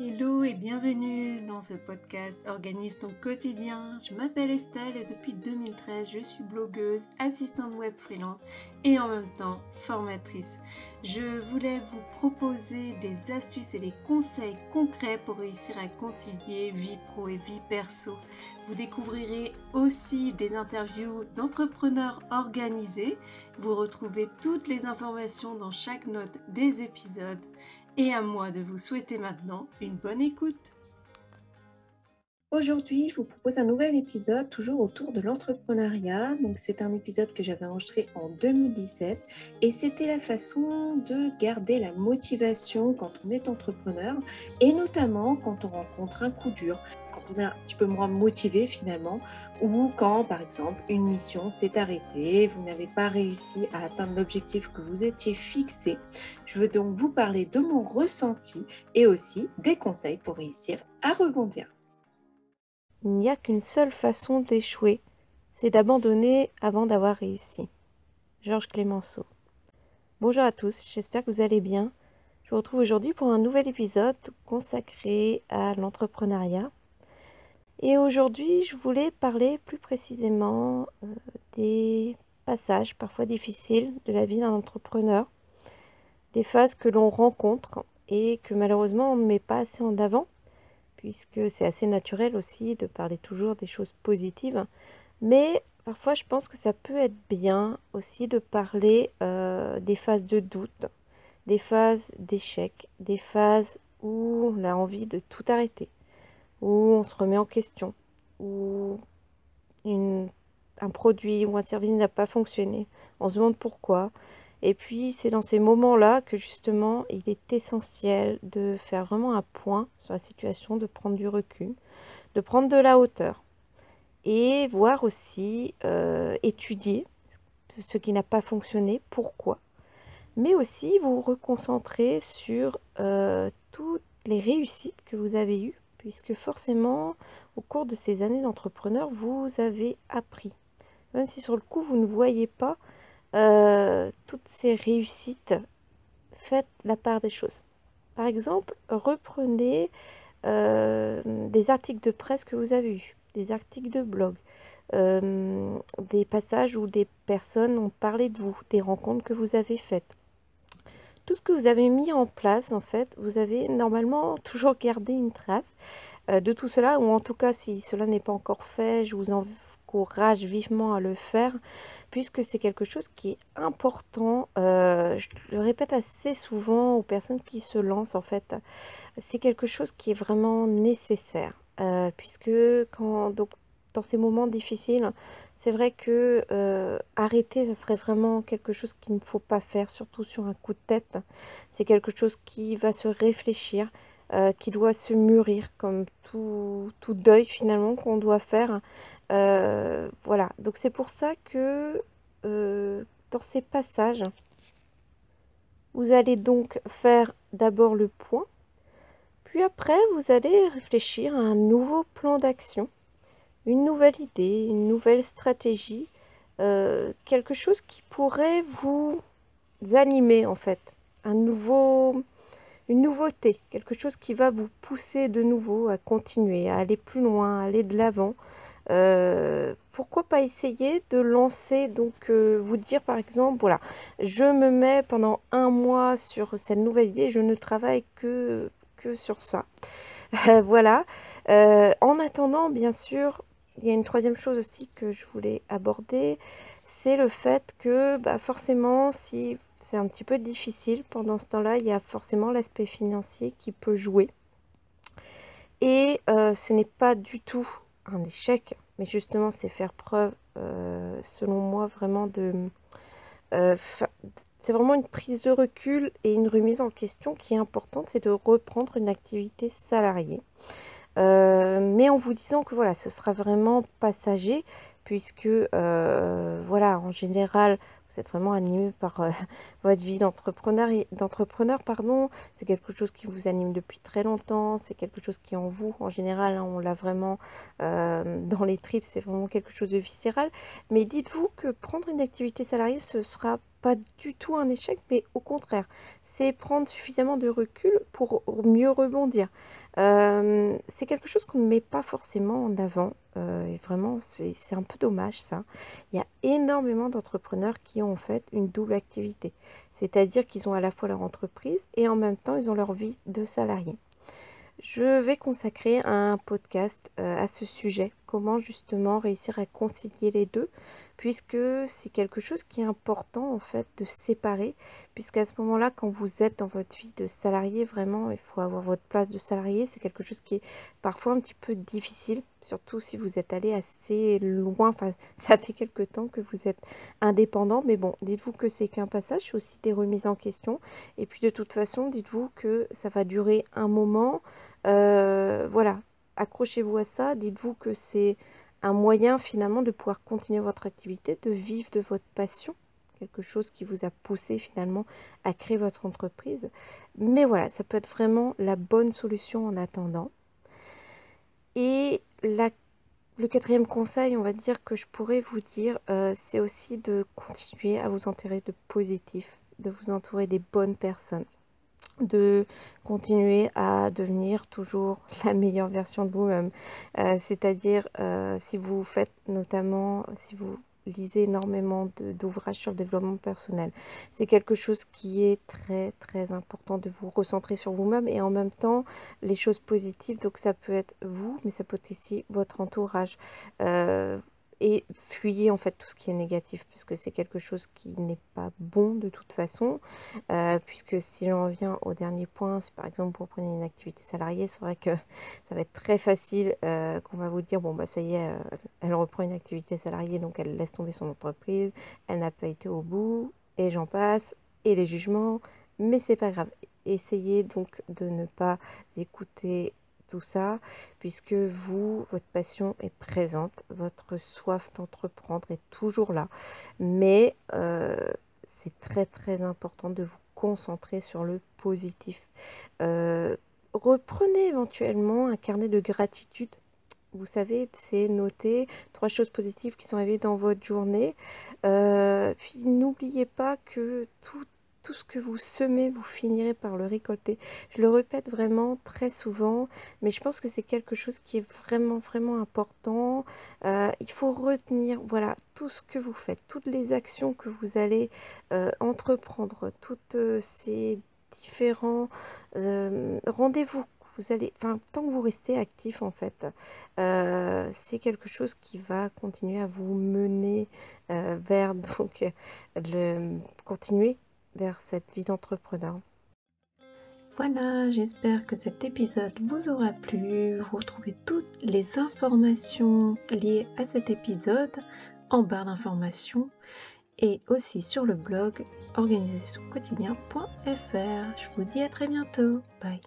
Hello et bienvenue dans ce podcast Organise ton quotidien. Je m'appelle Estelle et depuis 2013, je suis blogueuse, assistante web freelance et en même temps formatrice. Je voulais vous proposer des astuces et des conseils concrets pour réussir à concilier vie pro et vie perso. Vous découvrirez aussi des interviews d'entrepreneurs organisés. Vous retrouvez toutes les informations dans chaque note des épisodes et à moi de vous souhaiter maintenant une bonne écoute. Aujourd'hui, je vous propose un nouvel épisode, toujours autour de l'entrepreneuriat. Donc, c'est un épisode que j'avais enregistré en 2017 et c'était la façon de garder la motivation quand on est entrepreneur et notamment quand on rencontre un coup dur un petit peu moins motivé finalement, ou quand par exemple une mission s'est arrêtée, vous n'avez pas réussi à atteindre l'objectif que vous étiez fixé. Je veux donc vous parler de mon ressenti et aussi des conseils pour réussir à rebondir. Il n'y a qu'une seule façon d'échouer, c'est d'abandonner avant d'avoir réussi. Georges Clémenceau. Bonjour à tous, j'espère que vous allez bien. Je vous retrouve aujourd'hui pour un nouvel épisode consacré à l'entrepreneuriat et aujourd'hui, je voulais parler plus précisément euh, des passages parfois difficiles de la vie d'un entrepreneur, des phases que l'on rencontre et que malheureusement on ne met pas assez en avant, puisque c'est assez naturel aussi de parler toujours des choses positives. Mais parfois, je pense que ça peut être bien aussi de parler euh, des phases de doute, des phases d'échec, des phases où on a envie de tout arrêter où on se remet en question, où un produit ou un service n'a pas fonctionné, on se demande pourquoi. Et puis c'est dans ces moments-là que justement il est essentiel de faire vraiment un point sur la situation, de prendre du recul, de prendre de la hauteur et voir aussi euh, étudier ce qui n'a pas fonctionné, pourquoi. Mais aussi vous reconcentrer sur euh, toutes les réussites que vous avez eues puisque forcément, au cours de ces années d'entrepreneur, vous avez appris. Même si sur le coup, vous ne voyez pas euh, toutes ces réussites, faites la part des choses. Par exemple, reprenez euh, des articles de presse que vous avez eus, des articles de blog, euh, des passages où des personnes ont parlé de vous, des rencontres que vous avez faites tout ce que vous avez mis en place, en fait, vous avez normalement toujours gardé une trace euh, de tout cela, ou en tout cas, si cela n'est pas encore fait, je vous encourage vivement à le faire, puisque c'est quelque chose qui est important. Euh, je le répète assez souvent aux personnes qui se lancent, en fait, c'est quelque chose qui est vraiment nécessaire, euh, puisque quand dans ces moments difficiles, c'est vrai que euh, arrêter, ça serait vraiment quelque chose qu'il ne faut pas faire, surtout sur un coup de tête. C'est quelque chose qui va se réfléchir, euh, qui doit se mûrir, comme tout, deuil finalement qu'on doit faire. Euh, voilà, donc c'est pour ça que dans ces passages, vous allez donc faire d'abord le point, puis après vous allez réfléchir à un nouveau plan d'action une nouvelle idée, une nouvelle stratégie, euh, quelque chose qui pourrait vous animer en fait, un nouveau, une nouveauté, quelque chose qui va vous pousser de nouveau à continuer, à aller plus loin, à aller de l'avant. Euh, pourquoi pas essayer de lancer, donc euh, vous dire par exemple, voilà, je me mets pendant un mois sur cette nouvelle idée, je ne travaille que, que sur ça. voilà. en attendant, bien sûr, il y a une troisième chose aussi que je voulais aborder, c'est le fait que bah, forcément, si c'est un petit peu difficile pendant ce temps-là, il y a forcément l'aspect financier qui peut jouer. Et euh, ce n'est pas du tout un échec, mais justement, c'est faire preuve, euh, selon moi, vraiment de... Euh, c'est vraiment une prise de recul et une remise en question qui est importante, c'est de reprendre une activité salariée. Euh, mais en vous disant que voilà, ce sera vraiment passager, puisque euh, voilà, en général, vous êtes vraiment animé par euh, votre vie d'entrepreneur, d'entrepreneur pardon. C'est quelque chose qui vous anime depuis très longtemps, c'est quelque chose qui en vous. En général, hein, on l'a vraiment dans les tripes, c'est vraiment quelque chose de viscéral. Mais dites-vous que prendre une activité salariée, ce sera pas du tout un échec, mais au contraire, c'est prendre suffisamment de recul pour mieux rebondir. Euh, c'est quelque chose qu'on ne met pas forcément en avant. Euh, et vraiment, c'est un peu dommage ça. Il y a énormément d'entrepreneurs qui ont en fait une double activité. C'est-à-dire qu'ils ont à la fois leur entreprise et en même temps, ils ont leur vie de salarié. Je vais consacrer un podcast euh, à ce sujet, comment justement réussir à concilier les deux, puisque c'est quelque chose qui est important en fait de séparer, puisqu'à ce moment-là, quand vous êtes dans votre vie de salarié, vraiment, il faut avoir votre place de salarié, c'est quelque chose qui est parfois un petit peu difficile, surtout si vous êtes allé assez loin, enfin ça fait quelque temps que vous êtes indépendant, mais bon, dites-vous que c'est qu'un passage, c'est aussi des remises en question, et puis de toute façon, dites-vous que ça va durer un moment, euh, voilà, accrochez-vous à ça, dites-vous que c'est un moyen finalement de pouvoir continuer votre activité, de vivre de votre passion, quelque chose qui vous a poussé finalement à créer votre entreprise. Mais voilà, ça peut être vraiment la bonne solution en attendant. Et le quatrième conseil, on va dire que je pourrais vous dire, euh, c'est aussi de continuer à vous entourer de positif, de vous entourer des bonnes personnes de continuer à devenir toujours la meilleure version de vous-même. Euh, c'est-à-dire, euh, si vous faites notamment, si vous lisez énormément d'ouvrages sur le développement personnel, c'est quelque chose qui est très très important de vous recentrer sur vous-même et en même temps les choses positives. Donc ça peut être vous, mais ça peut être aussi votre entourage. Euh, et fuyez en fait tout ce qui est négatif puisque c'est quelque chose qui n'est pas bon de toute façon. Euh, puisque si j'en reviens au dernier point si par exemple vous reprenez une activité salariée c'est vrai que ça va être très facile euh, qu'on va vous dire bon bah ça y est euh, elle reprend une activité salariée donc elle laisse tomber son entreprise elle n'a pas été au bout et j'en passe et les jugements mais c'est pas grave. Essayez donc de ne pas écouter tout ça, puisque vous, votre passion est présente, votre soif d'entreprendre est toujours là. Mais euh, c'est très très important de vous concentrer sur le positif. Euh, reprenez éventuellement un carnet de gratitude. Vous savez, c'est noter trois choses positives qui sont arrivées dans votre journée. Euh, puis n'oubliez pas que tout tout ce que vous semez, vous finirez par le récolter. Je le répète vraiment très souvent, mais je pense que c'est quelque chose qui est vraiment, vraiment important. Euh, il faut retenir, voilà, tout ce que vous faites, toutes les actions que vous allez euh, entreprendre, toutes euh, ces différents rendez-vous vous allez, enfin, tant que vous restez actif en fait, c'est quelque chose qui va continuer à vous mener vers donc le continuer vers cette vie d'entrepreneur. Voilà, j'espère que cet épisode vous aura plu. Vous retrouvez toutes les informations liées à cet épisode en barre d'informations et aussi sur le blog organisationquotidien.fr. Je vous dis à très bientôt. Bye.